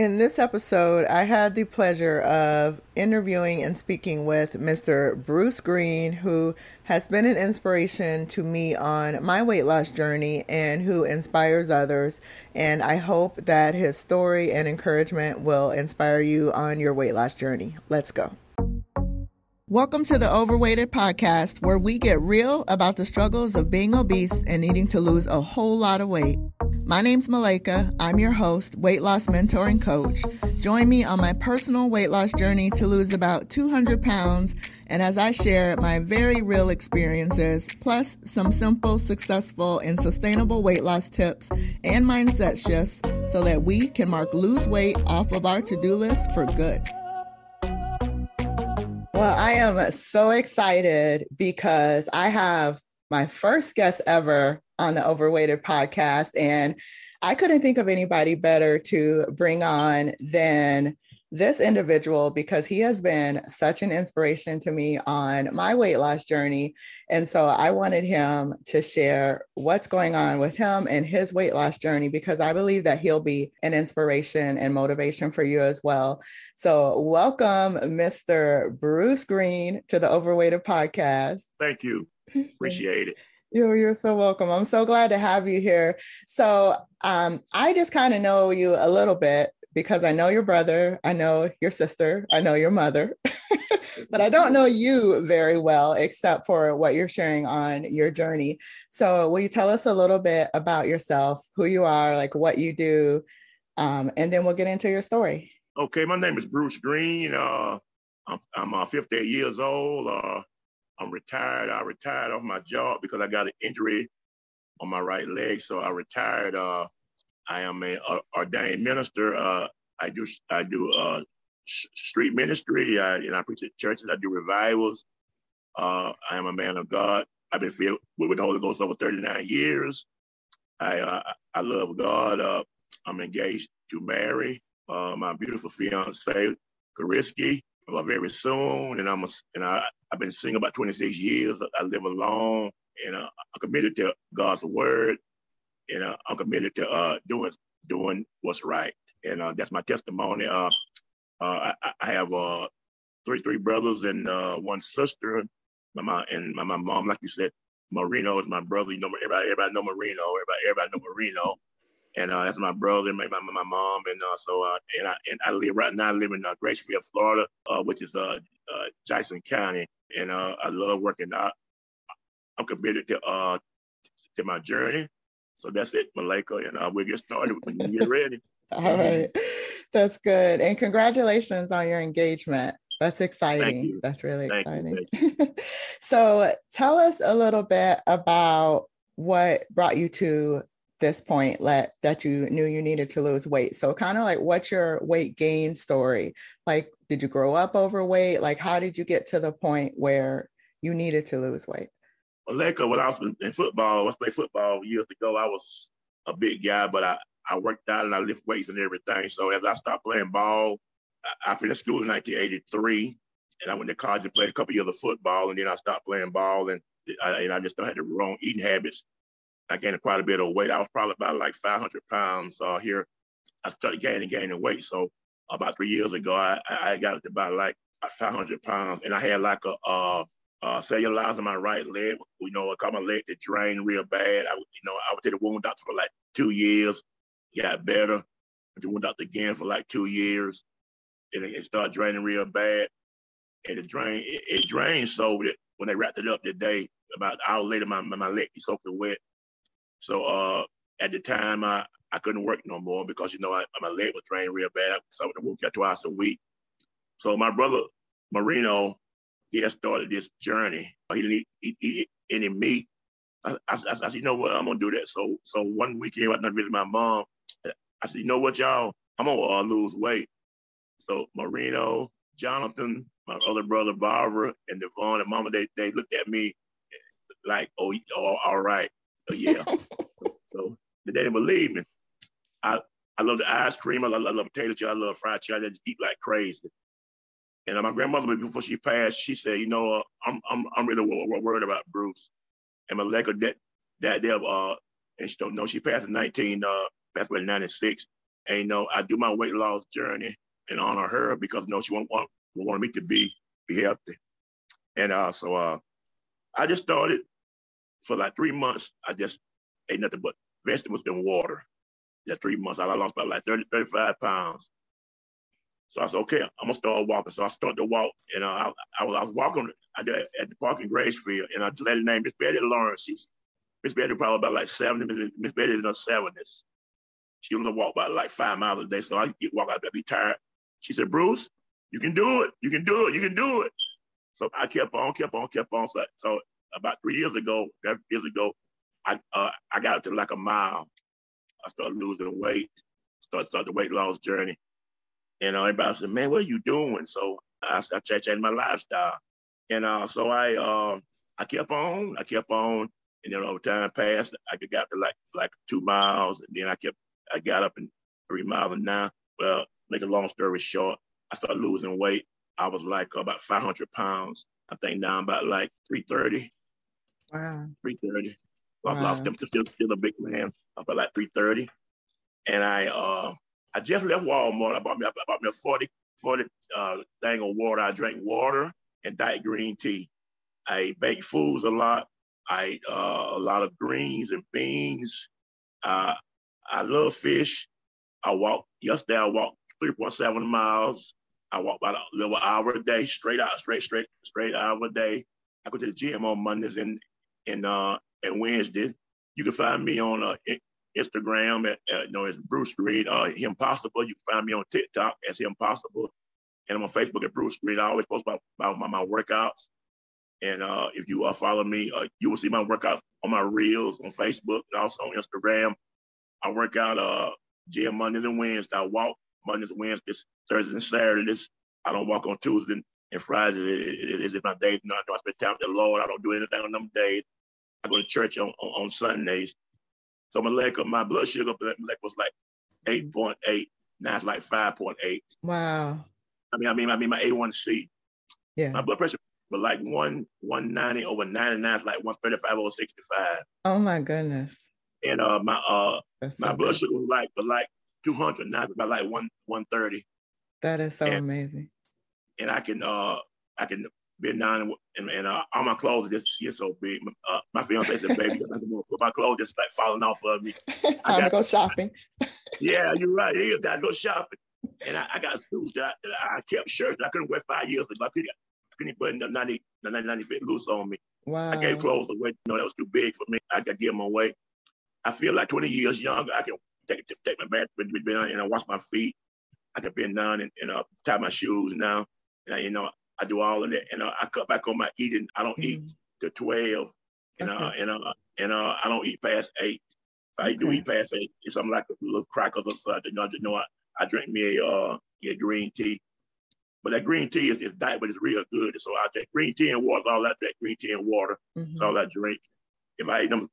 In this episode, I had the pleasure of interviewing and speaking with Mr. Bruce Green, who has been an inspiration to me on my weight loss journey and who inspires others. And I hope that his story and encouragement will inspire you on your weight loss journey. Let's go. Welcome to the Overweighted Podcast, where we get real about the struggles of being obese and needing to lose a whole lot of weight. My name's Malaika. I'm your host, weight loss mentoring coach. Join me on my personal weight loss journey to lose about 200 pounds, and as I share my very real experiences, plus some simple, successful, and sustainable weight loss tips and mindset shifts so that we can mark lose weight off of our to do list for good. Well, I am so excited because I have my first guest ever on the Overweighted podcast. And I couldn't think of anybody better to bring on than this individual because he has been such an inspiration to me on my weight loss journey. And so I wanted him to share what's going on with him and his weight loss journey because I believe that he'll be an inspiration and motivation for you as well. So, welcome, Mr. Bruce Green, to the Overweighted podcast. Thank you. Appreciate it. You're, you're so welcome. I'm so glad to have you here. So, um, I just kind of know you a little bit because I know your brother, I know your sister, I know your mother, but I don't know you very well, except for what you're sharing on your journey. So, will you tell us a little bit about yourself, who you are, like what you do, um, and then we'll get into your story. Okay, my name is Bruce Green. Uh, I'm, I'm uh, 58 years old. Uh, I'm retired. I retired off my job because I got an injury on my right leg. So I retired. Uh, I am a, a ordained minister. Uh, I do I do uh, sh- street ministry. I, know, I preach at churches. I do revivals. Uh, I am a man of God. I've been filled with the Holy Ghost over 39 years. I uh, I love God. Uh, I'm engaged to marry uh, my beautiful fiance, Kariski very soon, and I'm a, and I I've been single about 26 years. I live alone, and uh, I'm committed to God's word, and uh, I'm committed to uh, doing doing what's right, and uh, that's my testimony. Uh, uh, I, I have uh, three three brothers and one sister. My mom and my, my mom, like you said, Marino is my brother. You know, everybody everybody know Marino. Everybody everybody know Marino and uh, that's my brother, my, my, my mom, and uh, so uh, and I and I live right now. I live in uh, Graceville, Florida, uh, which is uh, uh, Jackson County, and uh, I love working out. I'm committed to uh to my journey. So that's it, Malaika, and uh, we'll get started when you get ready. All right, that's good, and congratulations on your engagement. That's exciting. That's really Thank exciting. You. so, tell us a little bit about what brought you to this point let that you knew you needed to lose weight. So kind of like what's your weight gain story? Like did you grow up overweight? Like how did you get to the point where you needed to lose weight? Well when i was in football i was playing football years ago i was a big guy but i i worked out and i lift weights and everything. So as i stopped playing ball i, I finished school in 1983 and i went to college and played a couple years of football and then i stopped playing ball and I, and I just had the wrong eating habits I gained quite a bit of weight. I was probably about like 500 pounds uh, here. I started gaining, gaining weight. So about three years ago, I, I got to about like 500 pounds, and I had like a uh, uh, on my right leg. You know, I got my leg to drain real bad. I, you know, I went to the wound doctor for like two years. Got better. Went the wound doctor again for like two years, and it started draining real bad. And it drained, it, it drained so that when they wrapped it up today, about an hour later, my, my, leg was soaking wet. So uh, at the time, I, I couldn't work no more because, you know, I, my leg was drained real bad. So I would work out twice a week. So my brother, Marino, he had started this journey. He didn't eat, eat any meat. I, I, I, said, you know what, I'm gonna do that. So so one weekend, I was visit my mom. I said, you know what, y'all, I'm gonna uh, lose weight. So Marino, Jonathan, my other brother Barbara, and Devon and Mama, they they looked at me like, oh, oh all right yeah. so they didn't believe me. I I love the ice cream. I love, I love potato chips. I love fried chicken. I just eat like crazy. And uh, my grandmother, before she passed, she said, you know, uh, I'm I'm I'm really worried about Bruce. And my leg that that there, uh, and she don't know she passed in 19 uh passed away in 96. and you know, I do my weight loss journey in honor her because no you know she want want wanted me to be be healthy. And uh, so uh, I just started for like three months. I just ate nothing but vegetables and water. That three months. I lost about like 30, 35 pounds. So I said, okay, I'm gonna start walking. So I started to walk, and uh, I, I, was, I was walking I did, at the park in Graceville, and I just let her name Miss Betty Lawrence. She's Miss Betty probably about like 70. Miss Betty in her 70s. She was gonna walk about like five miles a day. So I get walk out there, be tired. She said, Bruce, you can do it. You can do it. You can do it. So I kept on, kept on, kept on. So, so about three years ago, years ago, I uh, I got to like a mile. I started losing weight. Started started the weight loss journey. And uh, everybody said, "Man, what are you doing?" So I started changing my lifestyle. And uh, so I uh, I kept on, I kept on, and then over time passed, I got to like like two miles, and then I kept I got up in three miles, and now, well, make a long story short, I started losing weight. I was like about 500 pounds. I think now I'm about like 330. Wow. 330. Lost, wow. lost them to still, still a big man. up at like 330. And I uh I just left Walmart. I bought me I bought me a 40 40 uh thing of water. I drank water and diet green tea. I baked foods a lot. I ate uh, a lot of greens and beans. Uh, I love fish. I walked yesterday. I walked 3.7 miles. I walk about a little hour a day, straight out, straight, straight, straight hour a day. I go to the gym on Mondays and and uh and Wednesday. You can find me on uh, Instagram at, uh, you know it's Bruce Green, uh, Him Possible. You can find me on TikTok as Him Possible, and I'm on Facebook at Bruce Green. I always post about, about my, my workouts. And uh, if you uh, follow me, uh, you will see my workouts on my reels on Facebook and also on Instagram. I work out uh, gym Mondays and Wednesdays. I walk Mondays Wednesdays, Thursdays and Saturdays. I don't walk on Tuesdays and Fridays. is, it, it, my days. You know, I spend time with the Lord. I don't do anything on them days. I go to church on, on, on Sundays. So my leg, my blood sugar was like 8.8. Now it's like 5.8. Wow. I mean, I mean, I mean, my A1C. Yeah. My blood pressure was like one 190 over 99 It's like 135 over 65. Oh my goodness. And uh, my uh, That's my so blood sugar was like, but like 200, now it's about like one 130. That is so and, amazing. And I can uh, I can bend down and, and uh, all my clothes just get so big. Uh, my fiance said, "Baby, my clothes just like falling off of me." Time I got, to go shopping. yeah, you're right. You got to go shopping. And I, I got suits that I, that I kept shirts that I couldn't wear five years ago. I couldn't, I couldn't put the 90, the 90 fit loose on me. Wow. I gave clothes away. You know, that was too big for me. I got to give them away. I feel like 20 years younger. I can take take my bath, and I wash my feet. I can bend down and, and uh, tie my shoes now. And you know, I do all of that. And uh, I cut back on my eating. I don't mm-hmm. eat to 12. And, okay. uh, and, uh, and uh, I don't eat past eight. If I okay. do eat past eight, it's something like a little crackers or something. You know, I, I drink me a, uh, a green tea. But that green tea is, is diet, but it's real good. So I take green tea and water. All that, that green tea and water. Mm-hmm. That's all I drink. If I eat them,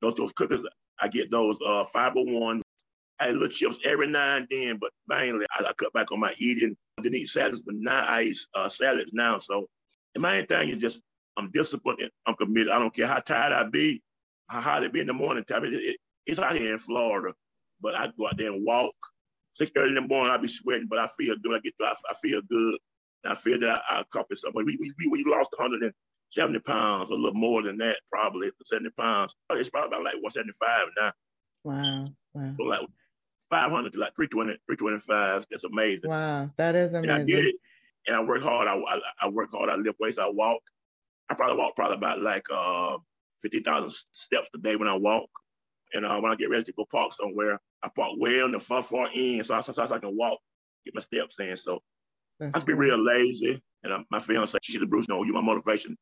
those those cookies, I get those uh, fiber one. I eat little chips every now and then, but mainly I, I cut back on my eating. I didn't eat salads, but now I eat uh, salads now. So the main thing is just I'm disciplined and I'm committed. I don't care how tired I be, how hot it be in the morning time. It, it, it's out here in Florida, but I go out there and walk six thirty in the morning, I'll be sweating, but I feel good. I get I, I feel good. And I feel that I, I accomplished something. We, we, we lost 170 pounds, a little more than that, probably 70 pounds. It's probably about like 175 now. Wow. Wow. So like 500 to like 320, 325. That's amazing. Wow. That is amazing. And I did it. And I work hard. I, I, I work hard. I lift weights. I walk. I probably walk probably about like uh, 50,000 steps a day when I walk. And uh, when I get ready to go park somewhere, I park way on the far far end, so I, sometimes I can walk, get my steps in. So That's I just be real lazy. And uh, my fiance, she's a Bruce, no, you my motivation.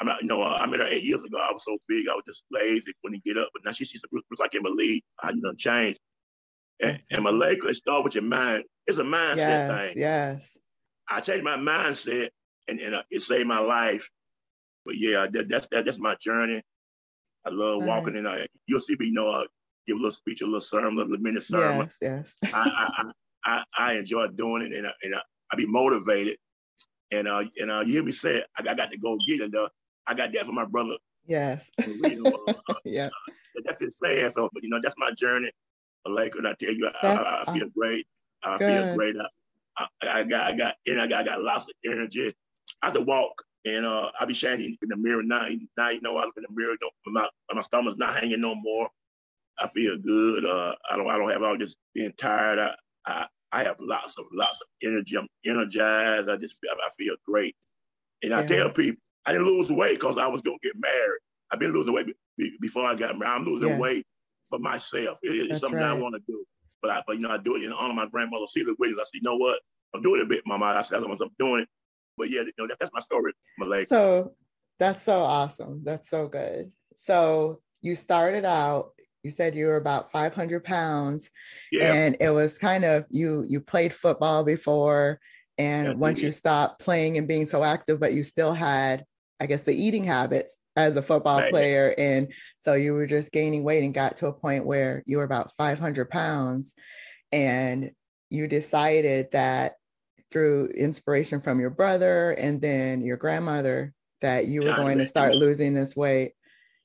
I'm not, you know, uh, I met her eight years ago. I was so big, I was just lazy, couldn't get up. But now she, she's a Bruce, Bruce. I can't believe how you done changed. And, and my leg, it start with your mind. It's a mindset yes, thing. Yes. I changed my mindset, and, and uh, it saved my life. But yeah, that, that's that, that's my journey. I love nice. walking, and uh, you'll see me, you know, uh, give a little speech, a little sermon, a little minute sermon. Yes, yes. I, I, I, I, enjoy doing it, and I, and I, I be motivated. And uh, and uh, you hear me say it, I, I got to go get it. Uh, I got that for my brother. Yes. You know, uh, yeah. Uh, that's his saying. So, but you know, that's my journey. Laker. And I tell you, I, I, I, feel great. I good. feel great. I, I, got, I got, and I got, I got lots of energy. I have to walk, and uh, I be shining in the mirror now. Now you know I look in the mirror. My my stomach's not hanging no more. I feel good. Uh, I don't, I don't have all this being tired. I, I, I have lots of, lots of energy. I'm energized. I just, feel, I feel great. And yeah. I tell people, I didn't lose weight because I was gonna get married. I've been losing weight before I got married. I'm losing yeah. weight for myself. It, it's That's something right. I want to do. But I, but you know, I do it in honor of my grandmother, Celia Williams. I said, you know what? I'm doing it a bit, Mama. I said, I'm doing it. But yeah, you know, that, that's my story, leg. So that's so awesome. That's so good. So you started out. You said you were about 500 pounds, yeah. and it was kind of you. You played football before, and yeah, once you stopped playing and being so active, but you still had, I guess, the eating habits as a football right. player. And so you were just gaining weight and got to a point where you were about 500 pounds. And you decided that through inspiration from your brother and then your grandmother that you were yeah, going to start losing this weight.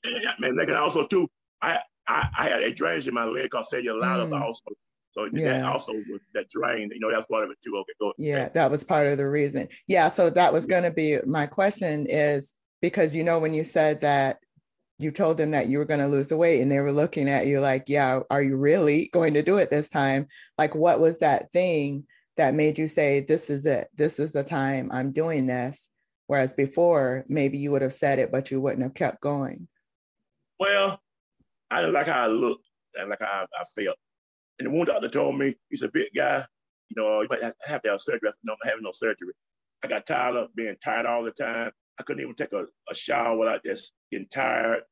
Yeah, man, they can also too. I, I I had a drainage in my leg called cellulitis mm. also. So yeah. that also was that drain, you know, that's part of it too. Okay, go. Yeah, that was part of the reason. Yeah, so that was going to be my question is because you know when you said that you told them that you were going to lose the weight and they were looking at you like yeah are you really going to do it this time? Like what was that thing that made you say this is it. This is the time i'm doing this whereas before maybe you would have said it but you wouldn't have kept going? Well i didn't like how i looked and like how i felt. And the one doctor told me he's a big guy. You know you might have to have surgery. No i'm having no surgery. I got tired of being tired all the time I couldn't even take a, a shower without just getting tired.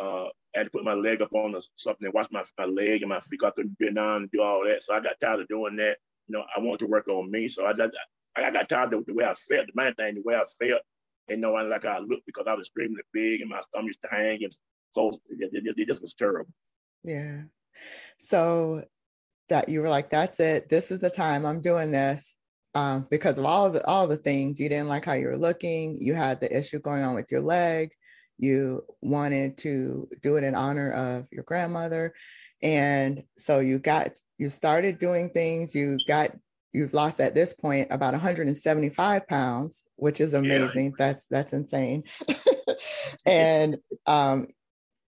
Uh, I had to put my leg up on something and wash my, my leg and my feet. I couldn't bend down and do all that. So I got tired of doing that. You know, I wanted to work on me. So I just, I got tired of the way I felt. The main thing, the way I felt, and knowing like I looked because I was extremely big and my stomach used to hang. And so it, it, it just was terrible. Yeah. So that you were like, that's it. This is the time I'm doing this um, because of all the all the things you didn't like how you were looking you had the issue going on with your leg you wanted to do it in honor of your grandmother and so you got you started doing things you got you've lost at this point about 175 pounds which is amazing yeah. that's that's insane and um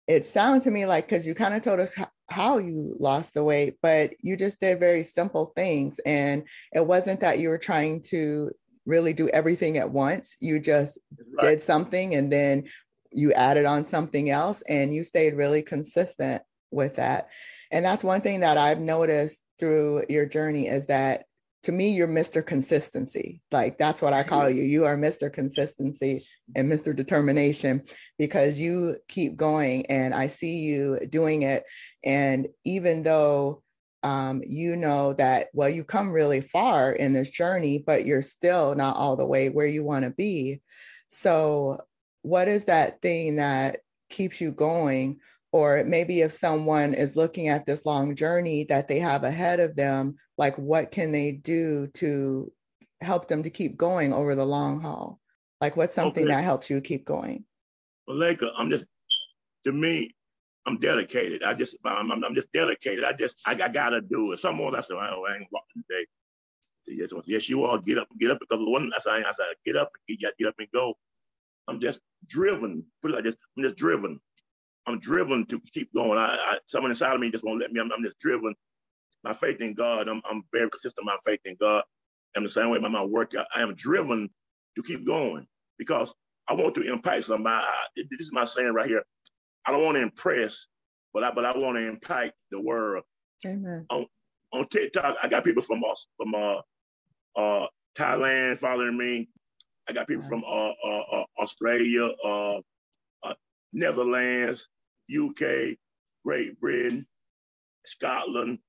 it sounded to me like because you kind of told us how you lost the weight, but you just did very simple things. And it wasn't that you were trying to really do everything at once. You just right. did something and then you added on something else and you stayed really consistent with that. And that's one thing that I've noticed through your journey is that to me, you're Mr. Consistency. Like that's what I call you. You are Mr. Consistency and Mr. Determination because you keep going and I see you doing it. And even though um, you know that, well, you come really far in this journey, but you're still not all the way where you want to be. So, what is that thing that keeps you going? Or maybe if someone is looking at this long journey that they have ahead of them, like what can they do to help them to keep going over the long haul? Like what's something okay. that helps you keep going? Well, like I'm just to me, I'm dedicated. I just I'm, I'm just dedicated. I just I, I gotta do it. Some more I said, oh, I ain't walking today. Yes, yes, you all get up, get up because the one I said, I said, get up, get, get up and go. I'm just driven. Put it like this. I'm just driven. I'm driven to keep going. I, I someone inside of me just won't let me. I'm, I'm just driven my faith in God, I'm, I'm very consistent my faith in God. I'm the same way about my work. I, I am driven to keep going because I want to impact somebody. I, this is my saying right here. I don't want to impress, but I but I want to impact the world. Amen. On on TikTok, I got people from uh, from uh, uh, Thailand following me. I got people from uh, uh, uh Australia, uh, uh, Netherlands, UK, Great Britain, Scotland,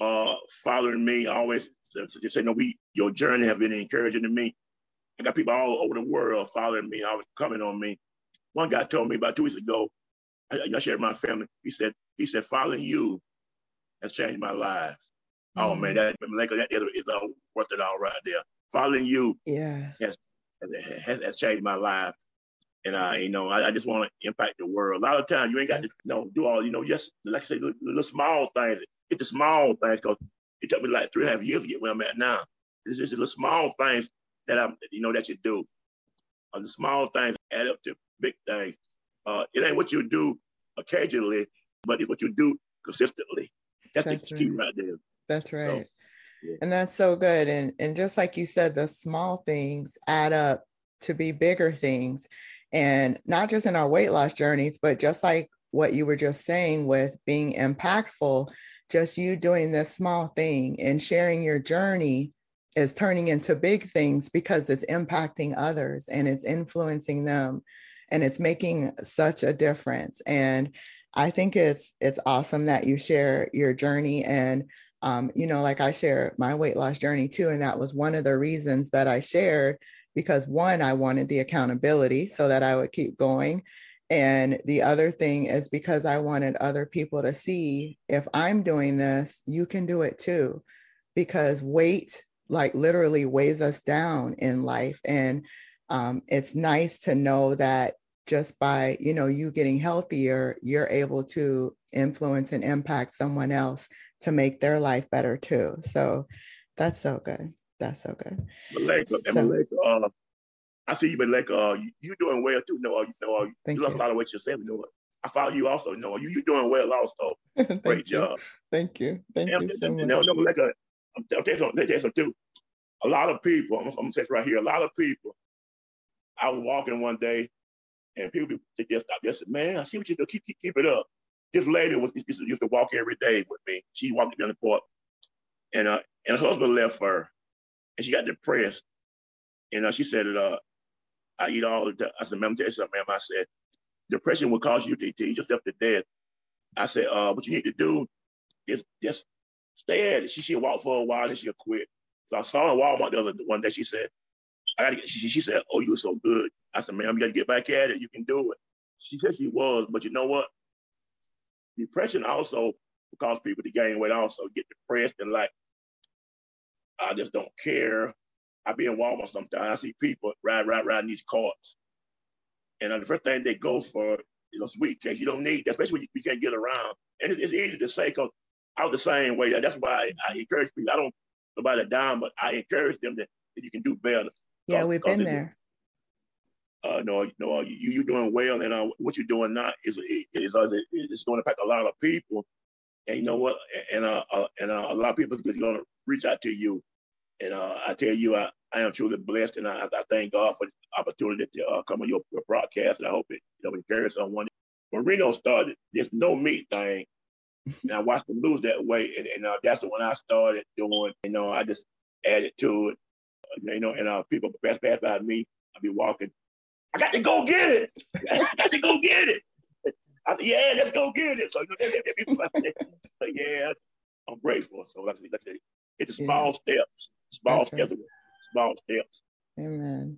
uh, following me, always just say, no, we, your journey have been encouraging to me. I got people all over the world following me, always coming on me. One guy told me about two weeks ago, I, I shared my family. He said, he said, following you has changed my life. Mm. Oh man, that like that is, is uh, worth it all right there. Following you yeah, has, has, has changed my life. And I, you know, I, I just want to impact the world. A lot of times you ain't got to, you know, do all, you know, just like I say, the, the small things get the small things because it took me like three and a half years to get where I'm at now. This is the small things that I'm, you know, that you do. Uh, the small things add up to big things. Uh, it ain't what you do occasionally, but it's what you do consistently. That's, that's the key right. right there. That's right. So, yeah. And that's so good. And and just like you said, the small things add up to be bigger things. And not just in our weight loss journeys, but just like what you were just saying with being impactful, just you doing this small thing and sharing your journey is turning into big things because it's impacting others and it's influencing them and it's making such a difference. And i think it's it's awesome that you share your journey and um, you know like i share my weight loss journey too and that was one of the reasons that i shared because one i wanted the accountability so that i would keep going. And the other thing is because i wanted other people to see if i'm doing this you can do it too. Because weight like literally weighs us down in life. And um, it's nice to know that just by you know you getting healthier you're able to influence and impact someone else to make their life better too. So that's so good that's okay. Malaika, so, Malaika, uh, I see you, Malaika. Uh, you, you doing well too. No, you know, you, you lost a lot of weight yourself. You know, I follow you also. No, you you doing well also. Great you. job. Thank you. Thank and, you so much. No, Malaika, I'm, I'm telling you. Tell you something too. A lot of people. I'm, I'm gonna say right here. A lot of people. I was walking one day and people they just stop. They said, "Man, I see what you do. Keep keep, keep it up." This lady was used to, used to walk every day with me. She walked down the court, and uh, and her husband left her, and she got depressed. And uh, she said, "Uh, I eat all the time." I said, "Ma'am, tell you something, ma'am." I said, "Depression will cause you to, to eat yourself to death." I said, "Uh, what you need to do is just stay at it." She she'll walk for a while, and she'll quit. So I saw her in Walmart the other one day. She said, I gotta get, she, she said, oh, you are so good. I said, ma'am, you gotta get back at it. You can do it. She said she was, but you know what? Depression also cause people to gain weight, also get depressed and like, I just don't care. I be in Walmart sometimes. I see people ride, ride, riding these carts. And uh, the first thing they go for is a sweet cake. You don't need that, especially when you, you can't get around. And it's, it's easy to say because I was the same way. That's why I, I encourage people. I don't nobody down, but I encourage them that, that you can do better. Yeah, we've been there. Uh, no, no, you you doing well, and uh, what you're doing now is is uh, it's going to impact a lot of people, and you know what, and uh, uh and uh, a lot of people is going to reach out to you, and uh, I tell you, I, I am truly blessed, and I, I thank God for the opportunity to uh, come on your, your broadcast, and I hope it you know encourage someone. Marino started, there's no meat thing, and I watched them lose that weight, and, and uh, that's when I started doing. You know, I just added to it you know, and uh, people pass pass by me. I'll be walking. I got to go get it. I got to go get it. I said, yeah, let's go get it. So you know, they, they, they, yeah, I'm grateful. So like, like I said, it's the small yeah. steps, small That's steps, right. small steps. Amen.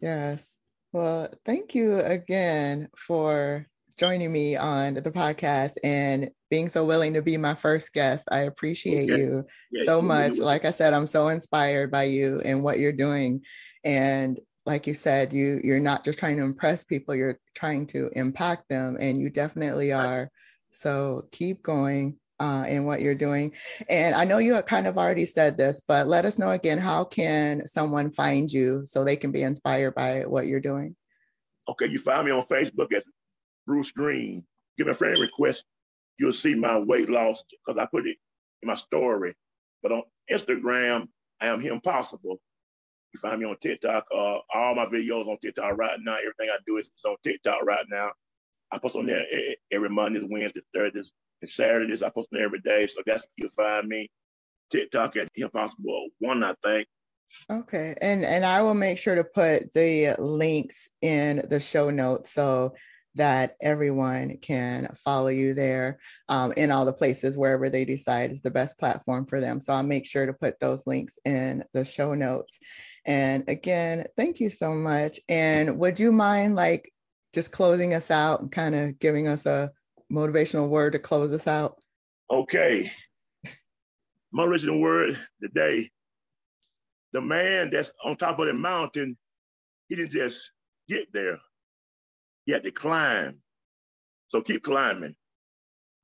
Yes. Well, thank you again for joining me on the podcast and being so willing to be my first guest. I appreciate okay. you yeah, so much. Like I said, I'm so inspired by you and what you're doing. And like you said, you you're not just trying to impress people, you're trying to impact them and you definitely are. So keep going uh, in what you're doing. And I know you have kind of already said this, but let us know again how can someone find you so they can be inspired by what you're doing? Okay, you find me on Facebook as Bruce Green. Give me a friend request. You'll see my weight loss because I put it in my story. But on Instagram, I am him possible. You find me on TikTok. Uh, all my videos on TikTok right now. Everything I do is on TikTok right now. I post on there every Mondays, Wednesdays, Thursdays, and Saturdays. I post on every day. So that's you find me. TikTok at Impossible One, I think. Okay, and and I will make sure to put the links in the show notes so that everyone can follow you there um, in all the places wherever they decide is the best platform for them. So I'll make sure to put those links in the show notes. And again, thank you so much. And would you mind like just closing us out and kind of giving us a motivational word to close us out? Okay. Motivational word today. The man that's on top of the mountain, he didn't just get there He had to climb. So keep climbing.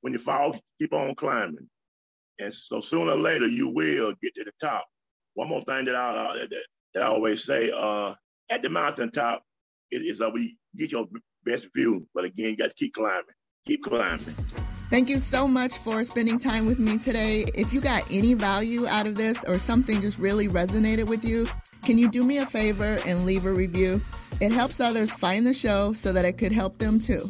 When you fall, keep on climbing. And so sooner or later, you will get to the top. One more thing that I, uh, that, that I always say, uh, at the mountaintop is, is that we get your best view. But again, you got to keep climbing, keep climbing. Thank you so much for spending time with me today. If you got any value out of this or something just really resonated with you, can you do me a favor and leave a review? It helps others find the show so that it could help them too.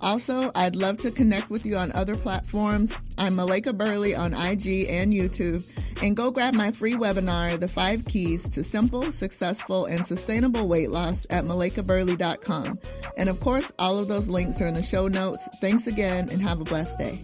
Also, I'd love to connect with you on other platforms. I'm Malaika Burley on IG and YouTube. And go grab my free webinar, The Five Keys to Simple, Successful, and Sustainable Weight Loss at malaikaburley.com. And of course, all of those links are in the show notes. Thanks again and have a blessed day.